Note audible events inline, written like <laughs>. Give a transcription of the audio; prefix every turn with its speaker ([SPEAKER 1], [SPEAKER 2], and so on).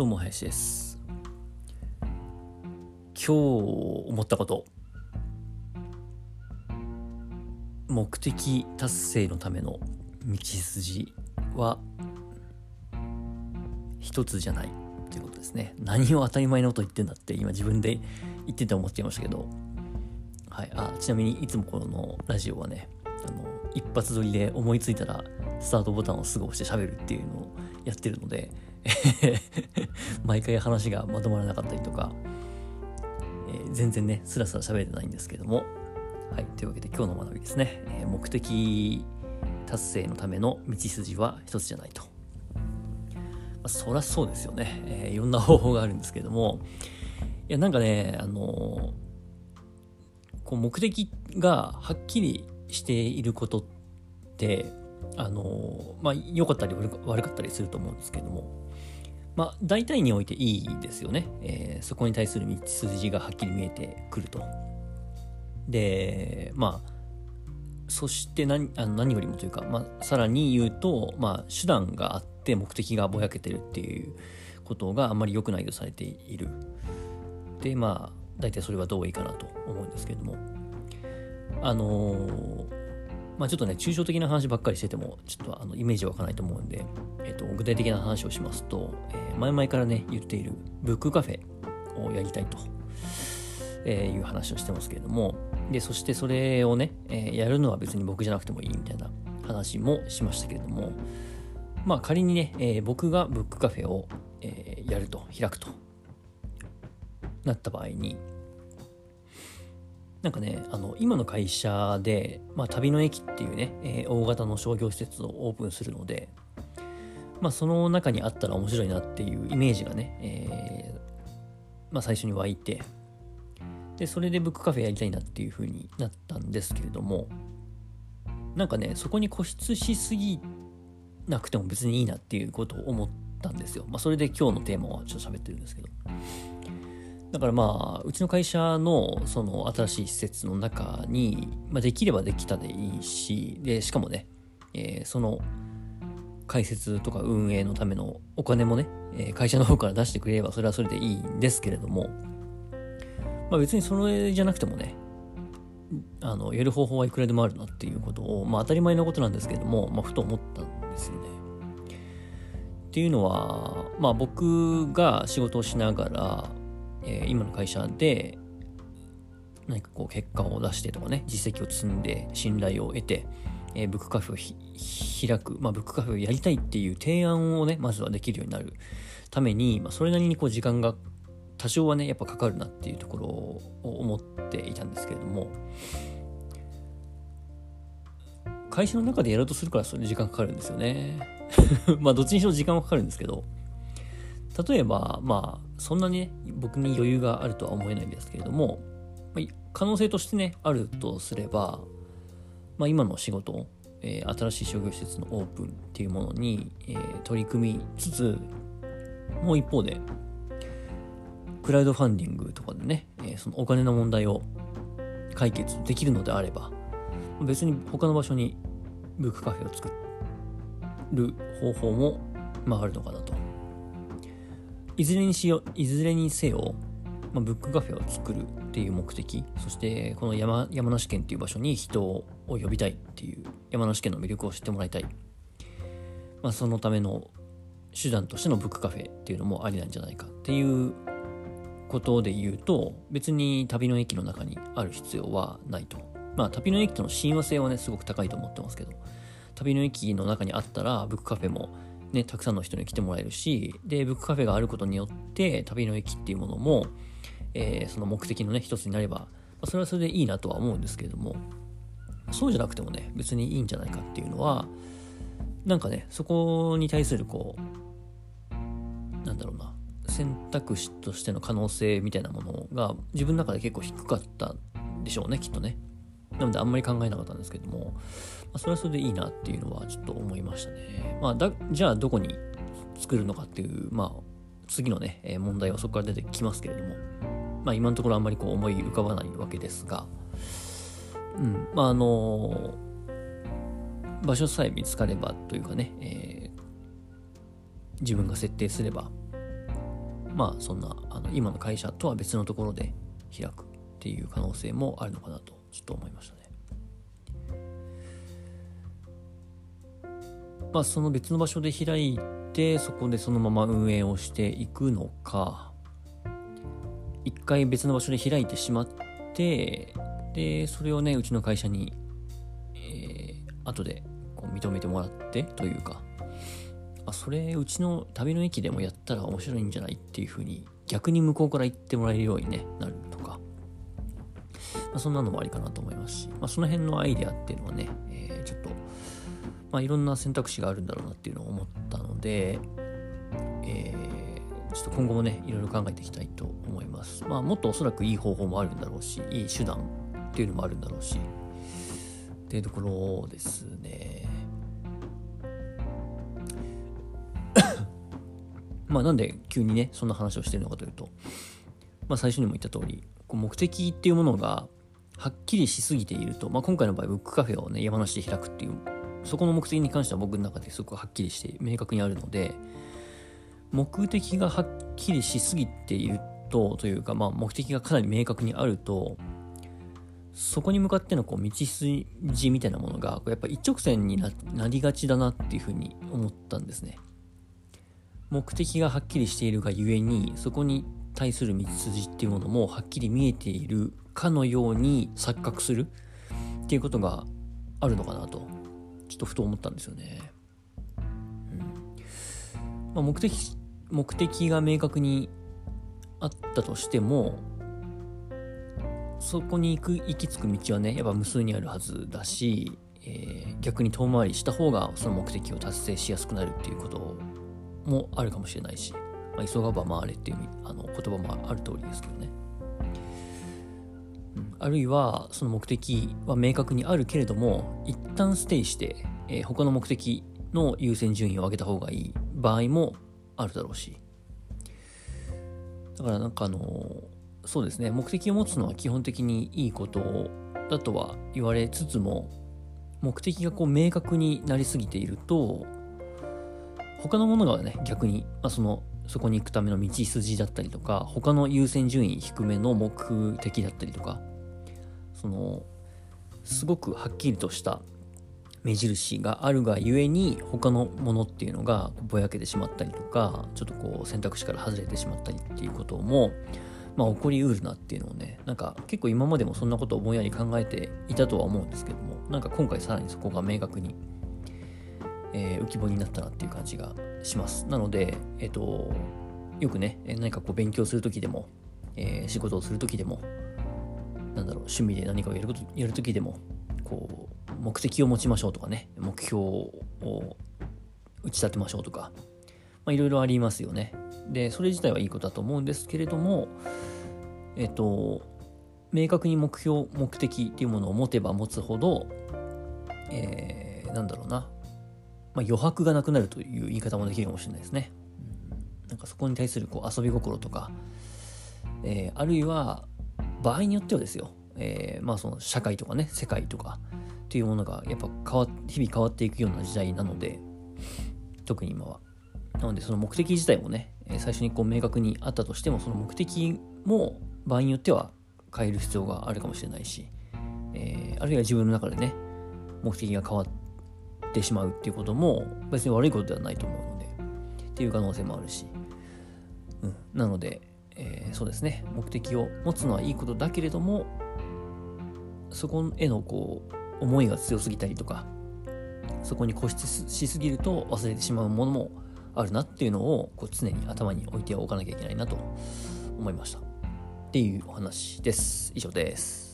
[SPEAKER 1] どうも林です。今日思ったこと。目的達成のための道筋は一つじゃない。ということですね。何を当たり前のこと言ってんだって今自分で言ってて思っちゃいましたけど。はい。あちなみにいつもこのラジオはねあの一発撮りで思いついたらスタートボタンをすぐ押して喋るっていうのをやってるので <laughs> 毎回話がまとまらなかったりとか、えー、全然ね、スラスラ喋れてないんですけども、はい、というわけで今日の学びですね、えー、目的達成のための道筋は一つじゃないと。まあ、そらそうですよね、えー、いろんな方法があるんですけども、いや、なんかね、あのこう目的がはっきりしていることって、あのまあ、良かったり悪かったりすると思うんですけども、まあ、大体においていいですよね。えー、そこに対する道筋がはっきり見えてくると。で、まあ、そして何あの何よりもというか、まあ、さらに言うと、まあ、手段があって目的がぼやけてるっていうことがあんまり良くないとされている。で、まあ、大体それはどういいかなと思うんですけれども。あのーまあ、ちょっとね、抽象的な話ばっかりしてても、ちょっとあのイメージ湧かないと思うんで、えっ、と、具体的な話をしますと、えー、前々からね、言っているブックカフェをやりたいと、えー、いう話をしてますけれども、で、そしてそれをね、えやるのは別に僕じゃなくてもいいみたいな話もしましたけれども、まあ仮にね、え僕がブックカフェを、えやると、開くとなった場合に、なんかね、あの、今の会社で、まあ、旅の駅っていうね、えー、大型の商業施設をオープンするので、まあ、その中にあったら面白いなっていうイメージがね、えー、まあ、最初に湧いて、で、それでブックカフェやりたいなっていう風になったんですけれども、なんかね、そこに固執しすぎなくても別にいいなっていうことを思ったんですよ。まあ、それで今日のテーマはちょっと喋ってるんですけど。だからまあ、うちの会社のその新しい施設の中に、まあ、できればできたでいいし、で、しかもね、えー、その開設とか運営のためのお金もね、えー、会社の方から出してくれればそれはそれでいいんですけれども、まあ別にそれじゃなくてもね、あの、やる方法はいくらでもあるなっていうことを、まあ当たり前のことなんですけれども、まあふと思ったんですよね。っていうのは、まあ僕が仕事をしながら、えー、今の会社で何かこう結果を出してとかね実績を積んで信頼を得て、えー、ブックカフェを開く、まあ、ブックカフェをやりたいっていう提案をねまずはできるようになるために、まあ、それなりにこう時間が多少はねやっぱかかるなっていうところを思っていたんですけれども会社の中でやろうとするからそれ時間かかるんですよね。<laughs> まあどっちにしろ時間はかかるんですけど例えば、まあ、そんなにね、僕に余裕があるとは思えないんですけれども、ま、可能性としてね、あるとすれば、まあ、今の仕事、えー、新しい商業施設のオープンっていうものに、えー、取り組みつつ、もう一方で、クラウドファンディングとかでね、えー、そのお金の問題を解決できるのであれば、別に他の場所にブックカフェを作る方法も、まあ、あるのかなと。いずれにしよいずれにせよ、まあ、ブックカフェを作るっていう目的。そしてこの山山梨県っていう場所に人を呼びたいっていう山梨県の魅力を知ってもらいたい、まあ、そのための手段としてのブックカフェっていうのもありなんじゃないかっていうことで言うと別に旅の駅の中にある必要はないと。まあ旅の駅との親和性はねすごく高いと思ってますけど。旅の駅の中にあったらブックカフェもね、たくさんの人に来てもらえるし、で、ブックカフェがあることによって、旅の駅っていうものも、えー、その目的のね、一つになれば、まあ、それはそれでいいなとは思うんですけれども、そうじゃなくてもね、別にいいんじゃないかっていうのは、なんかね、そこに対するこう、なんだろうな、選択肢としての可能性みたいなものが自分の中で結構低かったでしょうね、きっとね。なのであんまり考えなかったんですけども、まあ、それはそれでいいなっていうのはちょっと思いましたね。まあ、だじゃあどこに作るのかっていう、まあ、次のね、え問題はそこから出てきますけれども、まあ、今のところあんまりこう思い浮かばないわけですが、うん、まあ、あの場所さえ見つかればというかね、えー、自分が設定すれば、まあそんなあの今の会社とは別のところで開くっていう可能性もあるのかなとちょっと思いましたね。まあその別の場所で開いてそこでそのまま運営をしていくのか。一回別の場所で開いてしまってでそれをねうちの会社に、えー、後でこう認めてもらってというか。あそれうちの旅の駅でもやったら面白いんじゃない？っていうふうに逆に向こうから言ってもらえるように、ね、なるとか、まあ、そんなのもありかなと思いますし、まあ、その辺のアイデアっていうのはね、えー、ちょっと、まあ、いろんな選択肢があるんだろうなっていうのを思ったので、えー、ちょっと今後もねいろいろ考えていきたいと思います。まあもっとおそらくいい方法もあるんだろうしいい手段っていうのもあるんだろうしっていうところですね。<coughs> まあなんで急にね、そんな話をしてるのかというと、まあ最初にも言った通り、こう目的っていうものがはっきりしすぎていると、まあ今回の場合、ブックカフェをね、山梨で開くっていう、そこの目的に関しては僕の中ですごくはっきりして明確にあるので、目的がはっきりしすぎていると、というか、まあ目的がかなり明確にあると、そこに向かってのこう道筋みたいなものがやっぱ一直線になりがちだなっていうふうに思ったんですね。目的がはっきりしているがゆえにそこに対する道筋っていうものもはっきり見えているかのように錯覚するっていうことがあるのかなとちょっとふと思ったんですよね。うんまあ、目的目的が明確にあったとしてもそこに行く行き着く道はねやっぱ無数にあるはずだし、えー、逆に遠回りした方がその目的を達成しやすくなるっていうこともあるかもしれないし、まあ、急がば回れっていうあの言葉もある通りですけどね。うん、あるいはその目的は明確にあるけれども一旦ステイして、えー、他の目的の優先順位を上げた方がいい場合もあるだろうし。だからなんかあのそうですね。目的を持つのは基本的にいいことだとは言われつつも目的がこう明確になりすぎていると他のものがね、逆に、まあ、その、そこに行くための道筋だったりとか、他の優先順位低めの目的だったりとか、その、すごくはっきりとした目印があるがゆえに他のものっていうのがぼやけてしまったりとかちょっとこう選択肢から外れてしまったりっていうこともまあ起こりうるなっていうのをねなんか結構今までもそんなことをぼんやり考えていたとは思うんですけどもなんか今回さらにそこが明確にえー、浮き彫りになったなっていう感じがします。なので、えっ、と、よくね、何かこう勉強するときでも、えー、仕事をするときでも、なんだろう、趣味で何かをやることやるときでも、こう、目的を持ちましょうとかね、目標を打ち立てましょうとか、まあ、いろいろありますよね。で、それ自体はいいことだと思うんですけれども、えっ、と、明確に目標、目的っていうものを持てば持つほど、えー、なんだろうな、まあ、余白がなくなるという言い方もできるかもしれないですね。うん、なんかそこに対するこう遊び心とか、えー、あるいは場合によってはですよ、えー、まあその社会とかね、世界とかっていうものがやっぱ変わ日々変わっていくような時代なので、特に今は。なのでその目的自体もね、最初にこう明確にあったとしても、その目的も場合によっては変える必要があるかもしれないし、えー、あるいは自分の中でね、目的が変わってってしまうっていうことも別に悪いことではないと思うのでっていう可能性もあるし、うん、なので、えー、そうですね。目的を持つのはいいことだけれどもそこへのこう思いが強すぎたりとかそこに固執しすぎると忘れてしまうものもあるなっていうのをこう常に頭に置いておかなきゃいけないなと思いました。っていうお話です。以上です。